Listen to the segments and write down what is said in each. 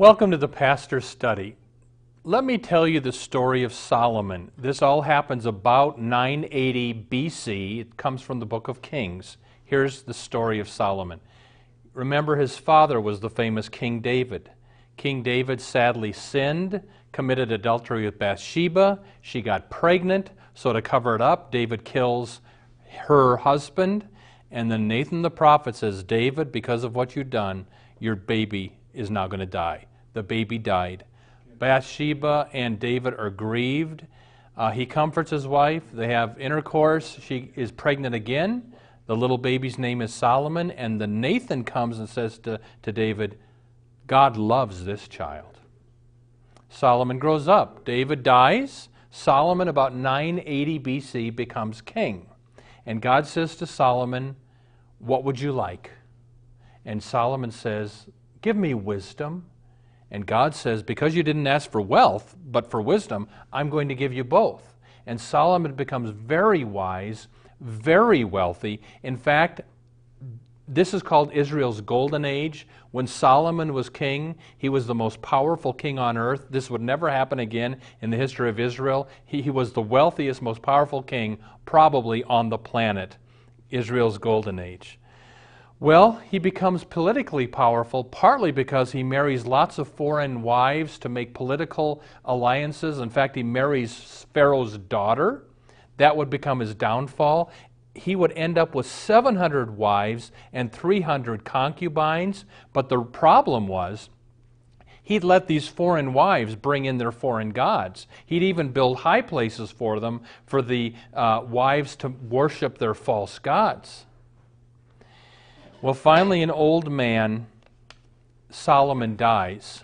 Welcome to the Pastor's Study. Let me tell you the story of Solomon. This all happens about 980 BC. It comes from the book of Kings. Here's the story of Solomon. Remember, his father was the famous King David. King David sadly sinned, committed adultery with Bathsheba. She got pregnant, so to cover it up, David kills her husband. And then Nathan the prophet says, David, because of what you've done, your baby is now going to die the baby died. Bathsheba and David are grieved. Uh, he comforts his wife. They have intercourse. She is pregnant again. The little baby's name is Solomon. And then Nathan comes and says to, to David, God loves this child. Solomon grows up. David dies. Solomon, about 980 BC, becomes king. And God says to Solomon, What would you like? And Solomon says, Give me wisdom and God says, Because you didn't ask for wealth, but for wisdom, I'm going to give you both. And Solomon becomes very wise, very wealthy. In fact, this is called Israel's golden age. When Solomon was king, he was the most powerful king on earth. This would never happen again in the history of Israel. He, he was the wealthiest, most powerful king probably on the planet, Israel's golden age. Well, he becomes politically powerful partly because he marries lots of foreign wives to make political alliances. In fact, he marries Pharaoh's daughter. That would become his downfall. He would end up with 700 wives and 300 concubines. But the problem was, he'd let these foreign wives bring in their foreign gods. He'd even build high places for them for the uh, wives to worship their false gods. Well, finally, an old man, Solomon, dies.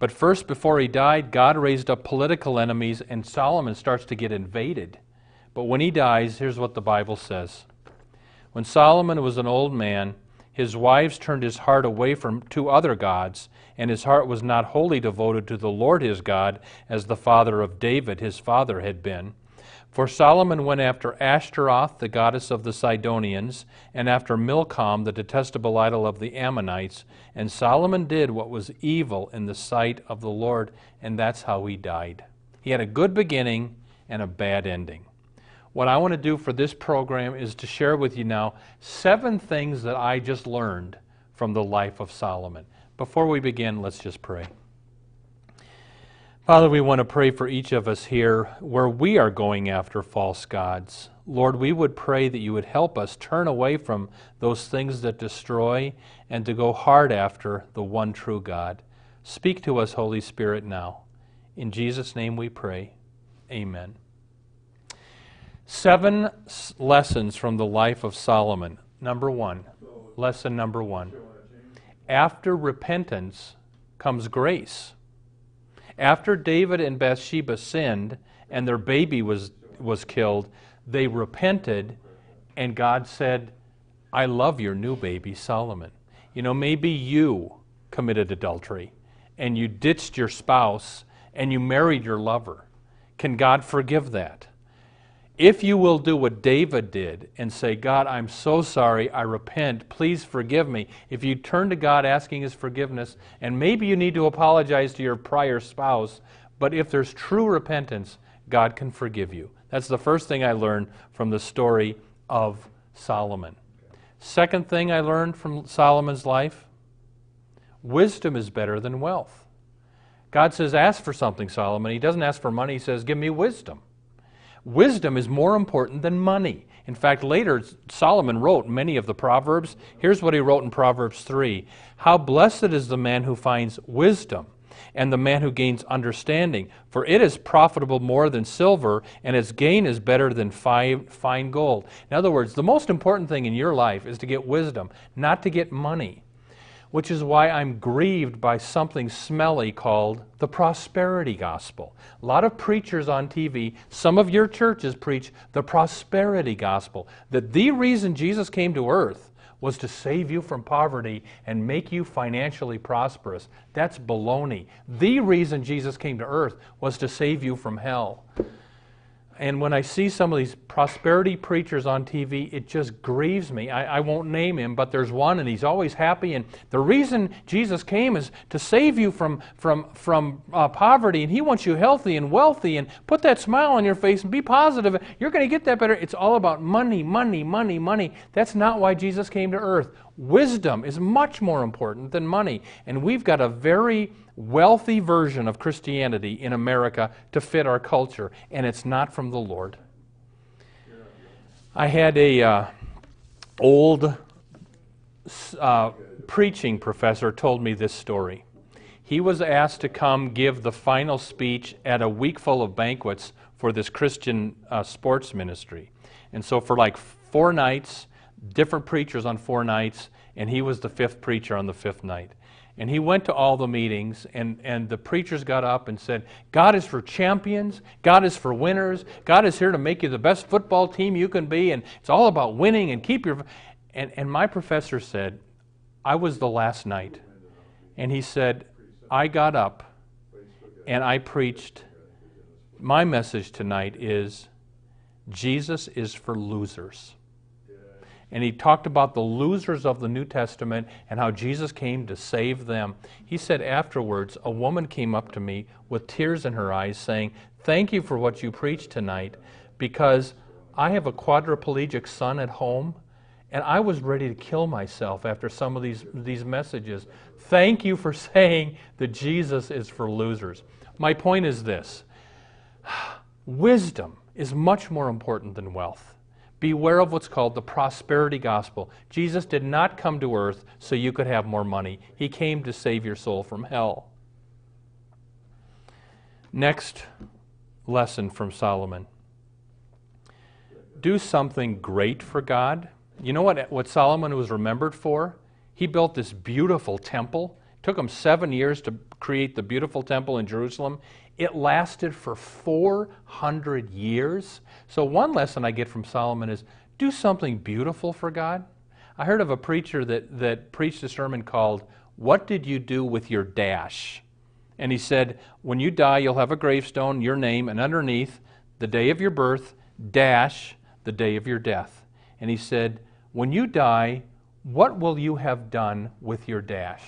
But first, before he died, God raised up political enemies, and Solomon starts to get invaded. But when he dies, here's what the Bible says When Solomon was an old man, his wives turned his heart away from two other gods, and his heart was not wholly devoted to the Lord his God, as the father of David, his father, had been. For Solomon went after Ashtaroth, the goddess of the Sidonians, and after Milcom, the detestable idol of the Ammonites. And Solomon did what was evil in the sight of the Lord, and that's how he died. He had a good beginning and a bad ending. What I want to do for this program is to share with you now seven things that I just learned from the life of Solomon. Before we begin, let's just pray. Father, we want to pray for each of us here where we are going after false gods. Lord, we would pray that you would help us turn away from those things that destroy and to go hard after the one true God. Speak to us, Holy Spirit, now. In Jesus' name we pray. Amen. Seven lessons from the life of Solomon. Number one, lesson number one. After repentance comes grace. After David and Bathsheba sinned and their baby was, was killed, they repented, and God said, I love your new baby, Solomon. You know, maybe you committed adultery and you ditched your spouse and you married your lover. Can God forgive that? If you will do what David did and say, God, I'm so sorry, I repent, please forgive me. If you turn to God asking His forgiveness, and maybe you need to apologize to your prior spouse, but if there's true repentance, God can forgive you. That's the first thing I learned from the story of Solomon. Second thing I learned from Solomon's life wisdom is better than wealth. God says, Ask for something, Solomon. He doesn't ask for money, He says, Give me wisdom. Wisdom is more important than money. In fact, later Solomon wrote many of the Proverbs. Here's what he wrote in Proverbs 3 How blessed is the man who finds wisdom and the man who gains understanding. For it is profitable more than silver, and its gain is better than fine gold. In other words, the most important thing in your life is to get wisdom, not to get money which is why I'm grieved by something smelly called the prosperity gospel. A lot of preachers on TV, some of your churches preach the prosperity gospel, that the reason Jesus came to earth was to save you from poverty and make you financially prosperous. That's baloney. The reason Jesus came to earth was to save you from hell and when I see some of these prosperity preachers on TV, it just grieves me. I, I, won't name him, but there's one, and he's always happy. And the reason Jesus came is to save you from, from, from uh, poverty, and he wants you healthy and wealthy, and put that smile on your face and be positive. You're going to get that better. It's all about money, money, money, money. That's not why Jesus came to earth. Wisdom is much more important than money. And we've got a very wealthy version of Christianity in America to fit our culture, and it's not from the Lord. I had a uh, old uh, preaching professor told me this story. He was asked to come give the final speech at a week full of banquets for this Christian uh, sports ministry. And so for like four nights, different preachers on four nights, and he was the fifth preacher on the fifth night. And he went to all the meetings, and, and the preachers got up and said, God is for champions, God is for winners, God is here to make you the best football team you can be, and it's all about winning and keep your. And, and my professor said, I was the last night. And he said, I got up and I preached. My message tonight is Jesus is for losers and he talked about the losers of the New Testament and how Jesus came to save them. He said afterwards, a woman came up to me with tears in her eyes saying, Thank you for what you preached tonight because I have a quadriplegic son at home and I was ready to kill myself after some of these, these messages. Thank you for saying that Jesus is for losers. My point is this wisdom is much more important than wealth. Beware of what's called the prosperity gospel. Jesus did not come to earth so you could have more money, He came to save your soul from hell. Next lesson from Solomon do something great for God. You know what, what Solomon was remembered for? He built this beautiful temple. It took him seven years to create the beautiful temple in Jerusalem. It lasted for 400 years. So, one lesson I get from Solomon is do something beautiful for God. I heard of a preacher that, that preached a sermon called, What Did You Do with Your Dash? And he said, When you die, you'll have a gravestone, your name, and underneath, the day of your birth, dash, the day of your death. And he said, When you die, what will you have done with your dash?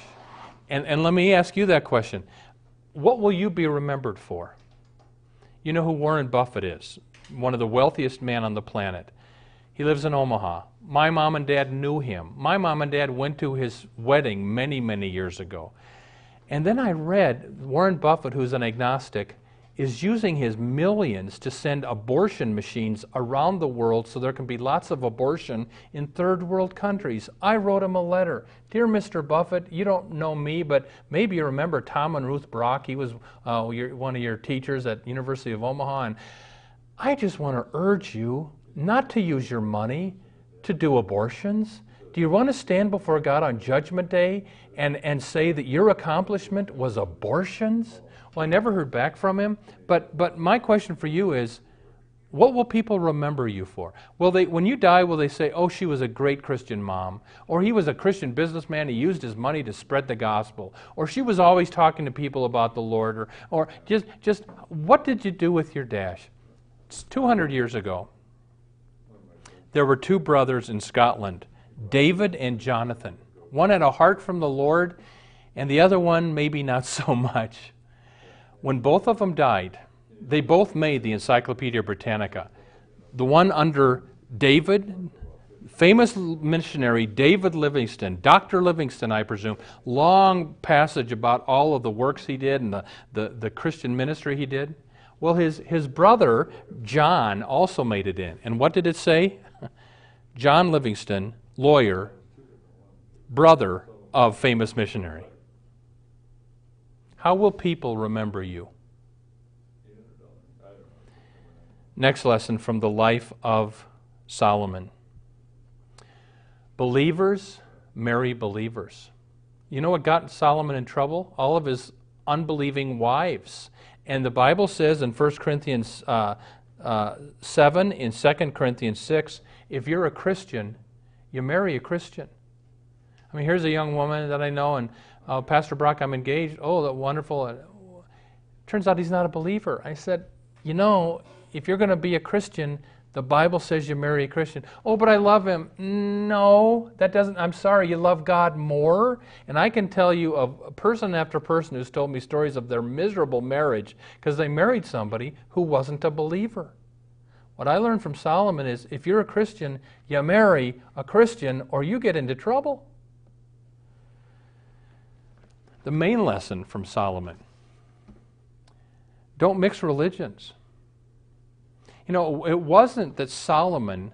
And, and let me ask you that question what will you be remembered for? You know who Warren Buffett is, one of the wealthiest men on the planet. He lives in Omaha. My mom and dad knew him. My mom and dad went to his wedding many, many years ago. And then I read Warren Buffett, who's an agnostic, is using his millions to send abortion machines around the world so there can be lots of abortion in third world countries. I wrote him a letter. Dear Mr. Buffett, you don't know me, but maybe you remember Tom and Ruth Brock. He was uh, your, one of your teachers at University of Omaha. And I just want to urge you not to use your money to do abortions. Do you want to stand before God on Judgment Day and, and say that your accomplishment was abortions? Well, I never heard back from him. But, but my question for you is what will people remember you for? Will they, when you die, will they say, oh, she was a great Christian mom? Or he was a Christian businessman, he used his money to spread the gospel? Or she was always talking to people about the Lord? Or, or just, just what did you do with your dash? It's 200 years ago. There were two brothers in Scotland, David and Jonathan. One had a heart from the Lord, and the other one maybe not so much. When both of them died, they both made the Encyclopedia Britannica. The one under David, famous missionary David Livingstone, Dr. Livingstone, I presume, long passage about all of the works he did and the, the, the Christian ministry he did. Well, his, his brother, John, also made it in. And what did it say? John Livingstone, lawyer, brother of famous missionary. How will people remember you? Next lesson from the life of Solomon. Believers marry believers. You know what got Solomon in trouble? All of his unbelieving wives. And the Bible says in 1 Corinthians uh, uh, 7, in 2 Corinthians 6, if you're a Christian, you marry a Christian. I mean, here's a young woman that I know, and uh, Pastor Brock, I'm engaged. Oh, that wonderful. Turns out he's not a believer. I said, you know, if you're going to be a Christian, the Bible says you marry a Christian. Oh, but I love him. No, that doesn't. I'm sorry, you love God more. And I can tell you of person after person who's told me stories of their miserable marriage because they married somebody who wasn't a believer. What I learned from Solomon is if you're a Christian, you marry a Christian or you get into trouble. The main lesson from Solomon don't mix religions. You know, it wasn't that Solomon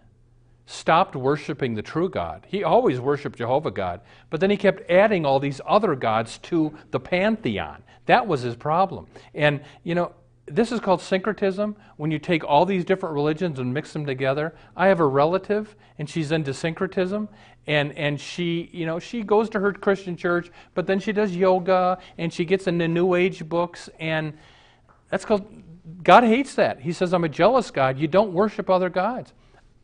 stopped worshiping the true God. He always worshiped Jehovah God, but then he kept adding all these other gods to the pantheon. That was his problem. And, you know, this is called syncretism when you take all these different religions and mix them together. I have a relative and she's into syncretism and and she, you know, she goes to her Christian church, but then she does yoga and she gets into new age books and that's called God hates that. He says, I'm a jealous God. You don't worship other gods.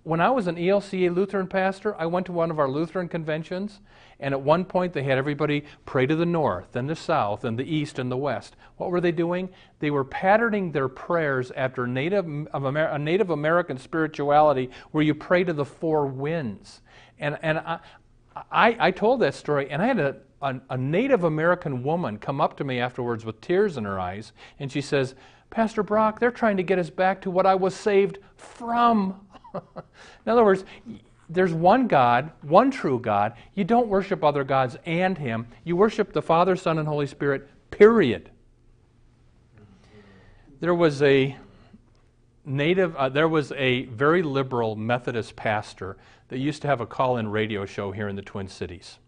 When I was an ELCA Lutheran pastor, I went to one of our Lutheran conventions, and at one point they had everybody pray to the north, and the south, and the east, and the west. What were they doing? They were patterning their prayers after Native, a Native American spirituality where you pray to the four winds. And, and I, I, I told that story, and I had a, a, a Native American woman come up to me afterwards with tears in her eyes, and she says, Pastor Brock, they're trying to get us back to what I was saved from. in other words, there's one God, one true God. You don't worship other gods and Him. You worship the Father, Son, and Holy Spirit, period. There was a native, uh, there was a very liberal Methodist pastor that used to have a call in radio show here in the Twin Cities.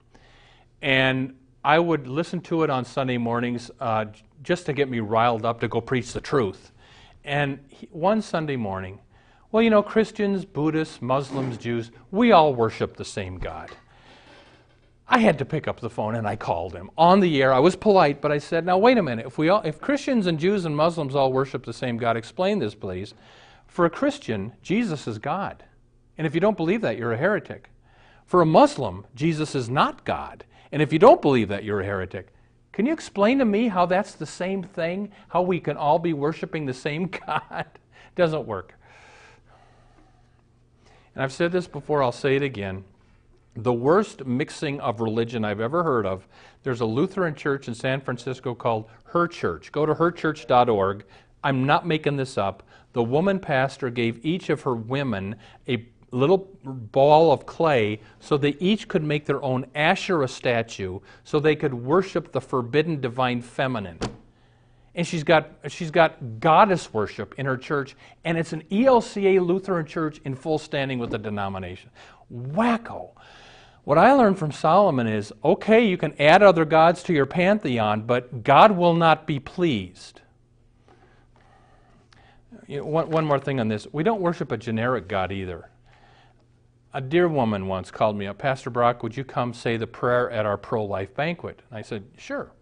And I would listen to it on Sunday mornings uh, just to get me riled up to go preach the truth. And he, one Sunday morning, well, you know, Christians, Buddhists, Muslims, Jews, we all worship the same God. I had to pick up the phone and I called him on the air. I was polite, but I said, "Now wait a minute. If we all, if Christians and Jews and Muslims all worship the same God, explain this, please. For a Christian, Jesus is God, and if you don't believe that, you're a heretic. For a Muslim, Jesus is not God, and if you don't believe that, you're a heretic. Can you explain to me how that's the same thing? How we can all be worshiping the same God? Doesn't work. And I've said this before, I'll say it again. The worst mixing of religion I've ever heard of. There's a Lutheran church in San Francisco called Her Church. Go to herchurch.org. I'm not making this up. The woman pastor gave each of her women a little ball of clay so they each could make their own Asherah statue so they could worship the forbidden divine feminine. And she's got, she's got goddess worship in her church, and it's an ELCA Lutheran church in full standing with the denomination. Wacko. What I learned from Solomon is okay, you can add other gods to your pantheon, but God will not be pleased. You know, one, one more thing on this. We don't worship a generic God either. A dear woman once called me up, Pastor Brock, would you come say the prayer at our pro life banquet? And I said, Sure.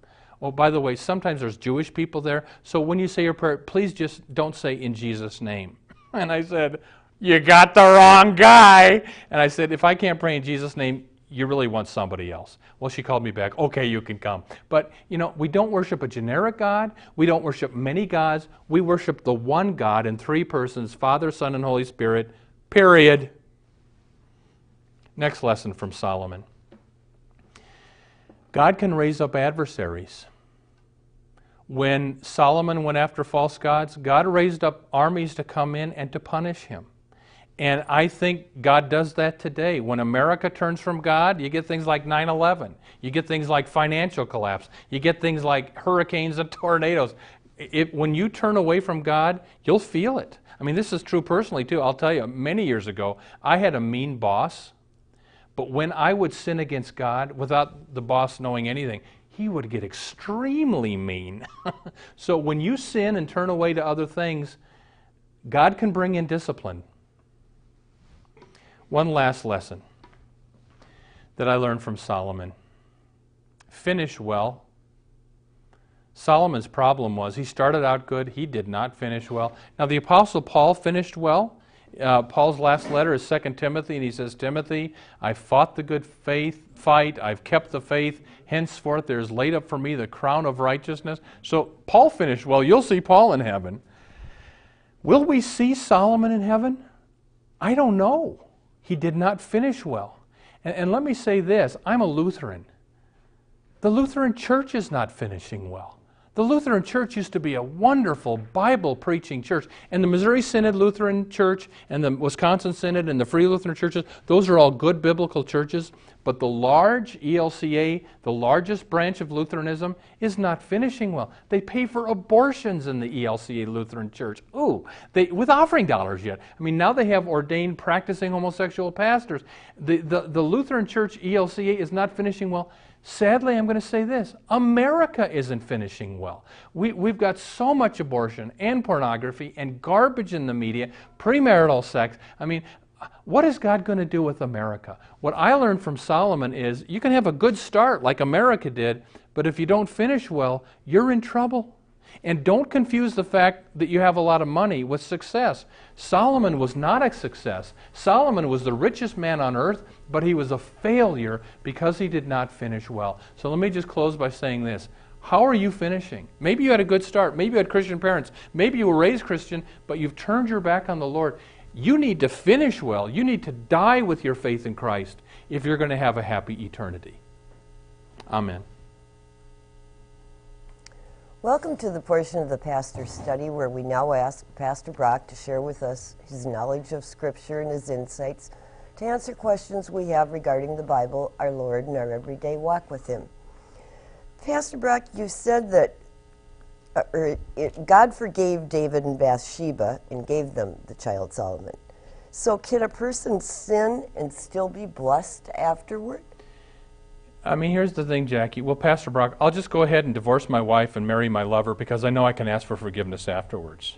Well, by the way, sometimes there's Jewish people there, so when you say your prayer, please just don't say in Jesus' name. And I said, You got the wrong guy. And I said, If I can't pray in Jesus' name, you really want somebody else. Well, she called me back, okay, you can come. But, you know, we don't worship a generic God. We don't worship many gods. We worship the one God in three persons Father, Son, and Holy Spirit, period. Next lesson from Solomon God can raise up adversaries. When Solomon went after false gods, God raised up armies to come in and to punish him. And I think God does that today. When America turns from God, you get things like 9 11. You get things like financial collapse. You get things like hurricanes and tornadoes. It, when you turn away from God, you'll feel it. I mean, this is true personally, too. I'll tell you, many years ago, I had a mean boss but when I would sin against God without the boss knowing anything, he would get extremely mean. so when you sin and turn away to other things, God can bring in discipline. One last lesson that I learned from Solomon finish well. Solomon's problem was he started out good, he did not finish well. Now, the Apostle Paul finished well. Uh, Paul's last letter is 2 Timothy, and he says, Timothy, I fought the good faith fight, I've kept the faith. Henceforth, there is laid up for me the crown of righteousness. So, Paul finished well. You'll see Paul in heaven. Will we see Solomon in heaven? I don't know. He did not finish well. And, and let me say this I'm a Lutheran. The Lutheran church is not finishing well. The Lutheran Church used to be a wonderful Bible preaching church. And the Missouri Synod Lutheran Church and the Wisconsin Synod and the Free Lutheran churches, those are all good biblical churches. But the large ELCA, the largest branch of Lutheranism, is not finishing well. They pay for abortions in the ELCA Lutheran Church. Ooh, they, with offering dollars yet. I mean, now they have ordained practicing homosexual pastors. The, the, the Lutheran Church ELCA is not finishing well Sadly, I'm going to say this America isn't finishing well. We, we've got so much abortion and pornography and garbage in the media, premarital sex. I mean, what is God going to do with America? What I learned from Solomon is you can have a good start like America did, but if you don't finish well, you're in trouble. And don't confuse the fact that you have a lot of money with success. Solomon was not a success. Solomon was the richest man on earth, but he was a failure because he did not finish well. So let me just close by saying this. How are you finishing? Maybe you had a good start. Maybe you had Christian parents. Maybe you were raised Christian, but you've turned your back on the Lord. You need to finish well. You need to die with your faith in Christ if you're going to have a happy eternity. Amen. Welcome to the portion of the pastor's study where we now ask Pastor Brock to share with us his knowledge of Scripture and his insights to answer questions we have regarding the Bible, our Lord, and our everyday walk with Him. Pastor Brock, you said that uh, er, it, God forgave David and Bathsheba and gave them the child Solomon. So, can a person sin and still be blessed afterward? I mean, here's the thing, Jackie. Well, Pastor Brock, I'll just go ahead and divorce my wife and marry my lover because I know I can ask for forgiveness afterwards.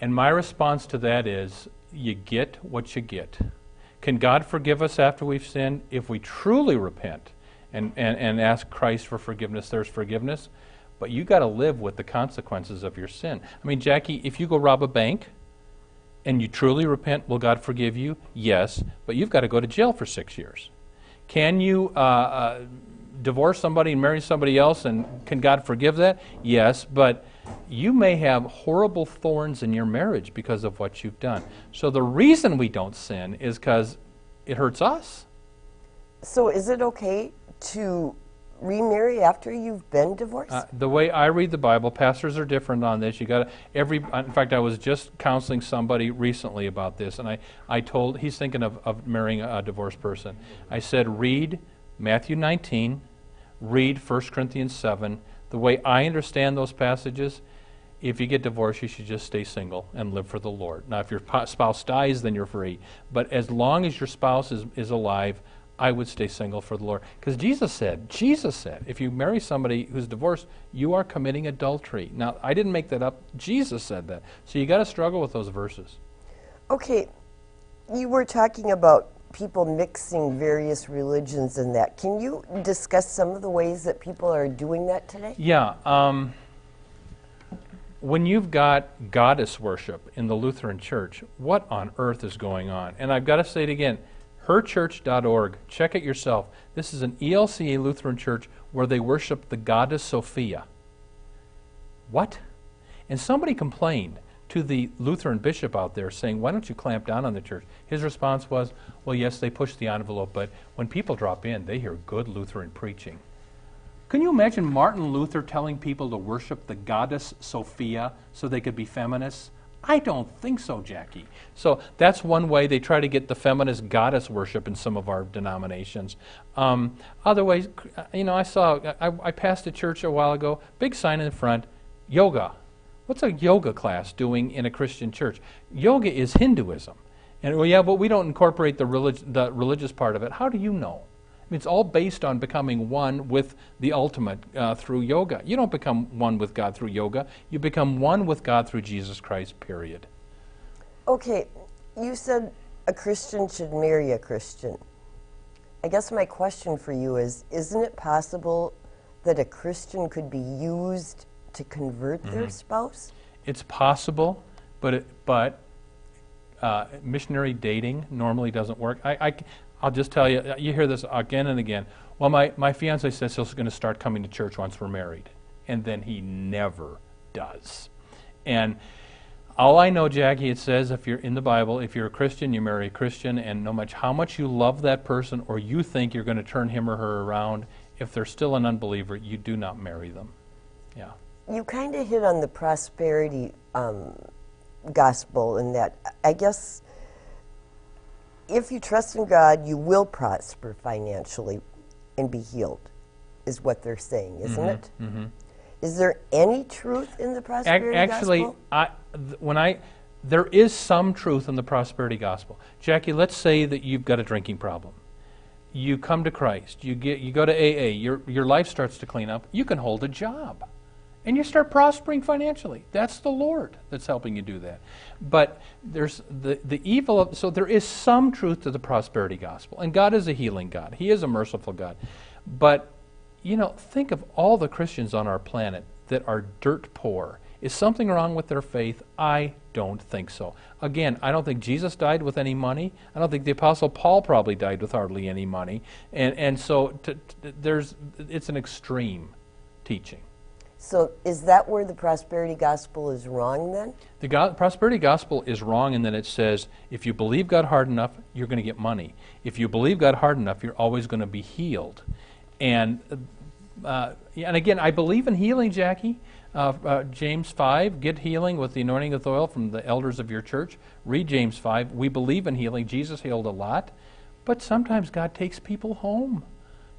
And my response to that is you get what you get. Can God forgive us after we've sinned? If we truly repent and, and, and ask Christ for forgiveness, there's forgiveness. But you got to live with the consequences of your sin. I mean, Jackie, if you go rob a bank and you truly repent, will God forgive you? Yes, but you've got to go to jail for six years. Can you uh, uh, divorce somebody and marry somebody else, and can God forgive that? Yes, but you may have horrible thorns in your marriage because of what you've done. So the reason we don't sin is because it hurts us. So is it okay to remarry after you've been divorced? Uh, the way I read the Bible, pastors are different on this. You got every. In fact, I was just counseling somebody recently about this, and I, I told he's thinking of, of marrying a, a divorced person. I said, read Matthew 19, read 1 Corinthians 7. The way I understand those passages, if you get divorced, you should just stay single and live for the Lord. Now, if your spouse dies, then you're free. But as long as your spouse is, is alive, I would stay single for the Lord. Because Jesus said, Jesus said, if you marry somebody who's divorced, you are committing adultery. Now, I didn't make that up. Jesus said that. So you got to struggle with those verses. Okay, you were talking about people mixing various religions and that. Can you discuss some of the ways that people are doing that today? Yeah. Um, when you've got goddess worship in the Lutheran Church, what on earth is going on? And I've got to say it again herchurch.org. Check it yourself. This is an ELCA Lutheran church where they worship the goddess Sophia. What? And somebody complained to the Lutheran bishop out there saying, Why don't you clamp down on the church? His response was, Well, yes, they push the envelope, but when people drop in, they hear good Lutheran preaching. Can you imagine Martin Luther telling people to worship the goddess Sophia so they could be feminists? I don't think so, Jackie. So that's one way they try to get the feminist goddess worship in some of our denominations. Um, other ways, you know, I saw, I, I passed a church a while ago, big sign in the front, yoga. What's a yoga class doing in a Christian church? Yoga is Hinduism. And well, yeah, but we don't incorporate the, relig- the religious part of it. How do you know? It's all based on becoming one with the ultimate uh, through yoga. You don't become one with God through yoga, you become one with God through Jesus Christ, period. Okay, you said a Christian should marry a Christian. I guess my question for you is Isn't it possible that a Christian could be used to convert their spouse? It's possible, but it, but uh, missionary dating normally doesn't work. I, I, will just tell you, you hear this again and again. Well, my, my fiance says he's going to start coming to church once we're married, and then he never does. And all I know, Jackie, it says if you're in the Bible, if you're a Christian, you marry a Christian, and no matter how much you love that person or you think you're going to turn him or her around, if they're still an unbeliever, you do not marry them. Yeah. You kind of hit on the prosperity um, gospel in that I guess if you trust in God, you will prosper financially and be healed, is what they're saying, isn't Mm-hmm, it? Is there any truth in the prosperity gospel? Actually, gospel? I, th- when I, there is some truth in the prosperity gospel. Jackie, let's say that you've got a drinking problem. You come to Christ. You get, you go to AA. Your your life starts to clean up. You can hold a job, and you start prospering financially. That's the Lord that's helping you do that. But there's the the evil of so there is some truth to the prosperity gospel, and God is a healing God. He is a merciful God, but you know, think of all the Christians on our planet that are dirt poor. Is something wrong with their faith? I don't think so. Again, I don't think Jesus died with any money. I don't think the Apostle Paul probably died with hardly any money. And, and so there's, it's an extreme teaching. So is that where the prosperity gospel is wrong then? The go- prosperity gospel is wrong in that it says if you believe God hard enough, you're going to get money. If you believe God hard enough, you're always going to be healed. And uh, and again, I believe in healing, Jackie. Uh, uh, James 5, get healing with the anointing with oil from the elders of your church. Read James 5. We believe in healing. Jesus healed a lot. But sometimes God takes people home.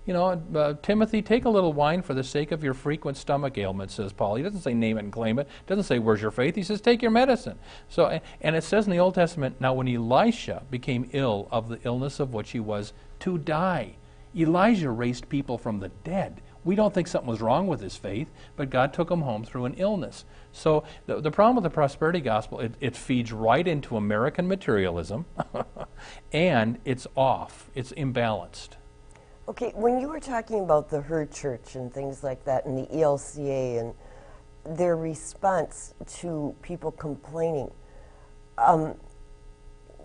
You know, uh, Timothy, take a little wine for the sake of your frequent stomach ailments, says Paul. He doesn't say name it and claim it. Doesn't say where's your faith. He says take your medicine. So, and it says in the Old Testament, now when Elisha became ill of the illness of which he was to die, Elijah raised people from the dead. We don't think something was wrong with his faith, but God took him home through an illness. So the, the problem with the prosperity gospel, it, it feeds right into American materialism, and it's off. It's imbalanced. Okay, when you were talking about the Her Church and things like that, and the ELCA and their response to people complaining, um,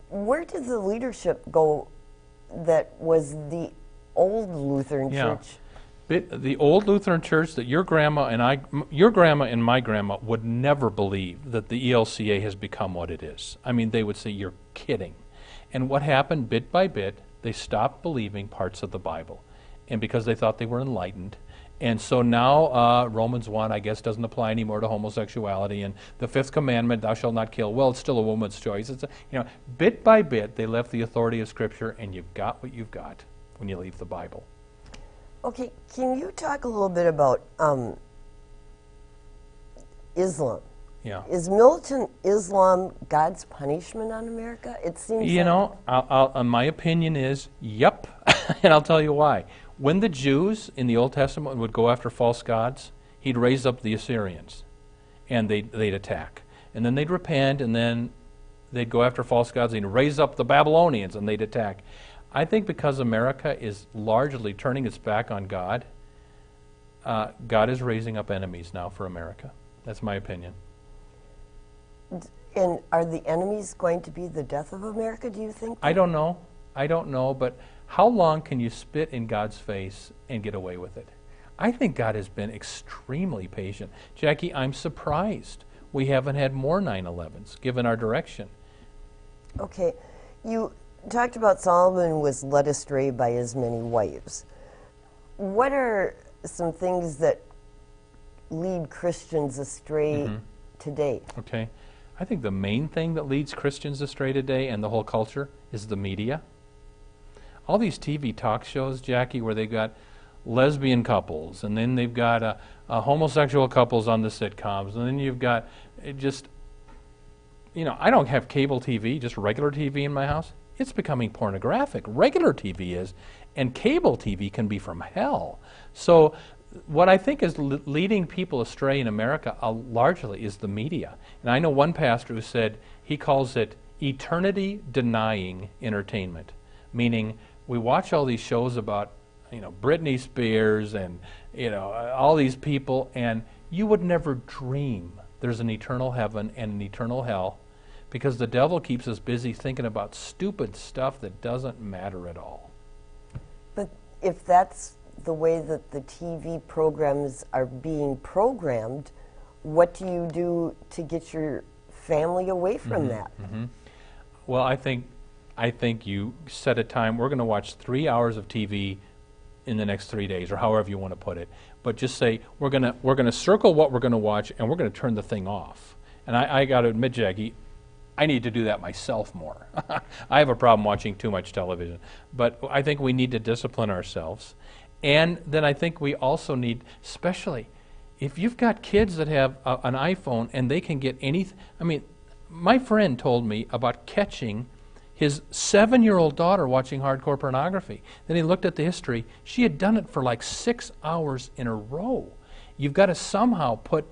where did the leadership go that was the old Lutheran Yeah. Church? Bit- The old Lutheran church that your grandma and I, m- your grandma and my grandma would never believe that the ELCA has become what it is. I mean, they would say, You're kidding. And what happened bit by bit, they stopped believing parts of the Bible. And because they thought they were enlightened. And so now uh, Romans 1, I guess, doesn't apply anymore to homosexuality. And the fifth commandment, thou shalt not kill, well, it's still a woman's choice. It's a, you know, bit by bit, they left the authority of Scripture, and you've got what you've got when you leave the Bible. Okay, can you talk a little bit about um, Islam? Yeah. Is militant Islam God's punishment on America? It seems You like- know, I'll, I'll, uh, my opinion is, yep, and I'll tell you why. When the Jews in the Old Testament would go after false gods, he'd raise up the Assyrians, and they'd, they'd attack. And then they'd repent, and then they'd go after false gods, and he'd raise up the Babylonians, and they'd attack. I think because America is largely turning its back on God, uh, God is raising up enemies now for America. That's my opinion. And are the enemies going to be the death of America, do you think? I don't know. I don't know, but how long can you spit in God's face and get away with it? I think God has been extremely patient. Jackie, I'm surprised we haven't had more 9 11s given our direction. Okay, you talked about Solomon was led astray by his many wives. What are some things that lead Christians astray Mm-hmm. today? Okay? I think the main thing that leads Christians astray today and the whole culture is the media. All these TV talk shows, Jackie, where they've got lesbian couples, and then they've got uh, uh, homosexual couples on the sitcoms, and then you've got just, you know, I don't have cable TV, just regular TV in my house. It's becoming pornographic. Regular TV is. And cable TV can be from hell. So, what I think is le- leading people astray in America uh, largely is the media. And I know one pastor who said he calls it eternity denying entertainment, meaning we watch all these shows about you know Britney Spears and you know all these people, and you would never dream there's an eternal heaven and an eternal hell because the devil keeps us busy thinking about stupid stuff that doesn't matter at all. But if that's the way that the TV programs are being programmed, what do you do to get your family away from Mm-hmm. that? Well, I think I think you set a time. We're going to watch three hours of TV in the next three days, or however you want to put it. But just say we're going to we're going to circle what we're going to watch, and we're going to turn the thing off. And I, I got to admit, Jackie, I need to do that myself more. I have a problem watching too much television, but I think we need to discipline ourselves. And then I think we also need, especially if you've got kids that have a, an iPhone and they can get anything. I mean, my friend told me about catching his seven year old daughter watching hardcore pornography. Then he looked at the history. She had done it for like six hours in a row. You've got to somehow put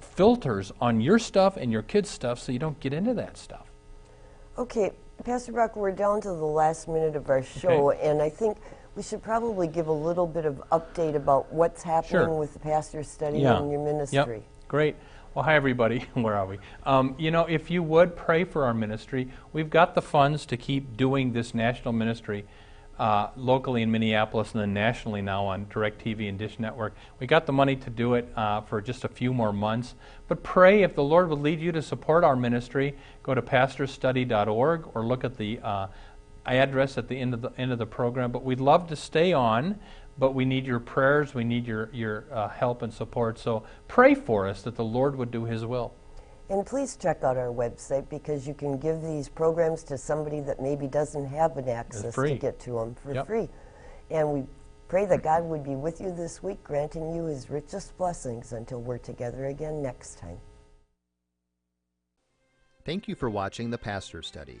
filters on your stuff and your kids' stuff so you don't get into that stuff. Okay, Pastor Brock, we're down to the last minute of our show, Okay. and I think we should probably give a little bit of update about what's happening Sure. with the pastor study Yeah. and your Yep. ministry. Great. Well, hi, everybody. Where are we? Um, you know, if you would pray for our ministry, we've got the funds to keep doing this national ministry uh, locally in Minneapolis and then nationally now on DirecTV and Dish Network. We got the money to do it uh, for just a few more months. But pray if the Lord would lead you to support our ministry, go to pastorstudy.org or look at the uh, address at the end of the end of the program. But we'd love to stay on, but we need your prayers, we need your your uh, help and support. So pray for us that the Lord would do His will. And please check out our website because you can give these programs to somebody that maybe doesn't have an access to get to them for Yep. free. And we pray that God would be with you this week, granting you his richest blessings until we're together again next time. Thank you for watching the Pastor Study.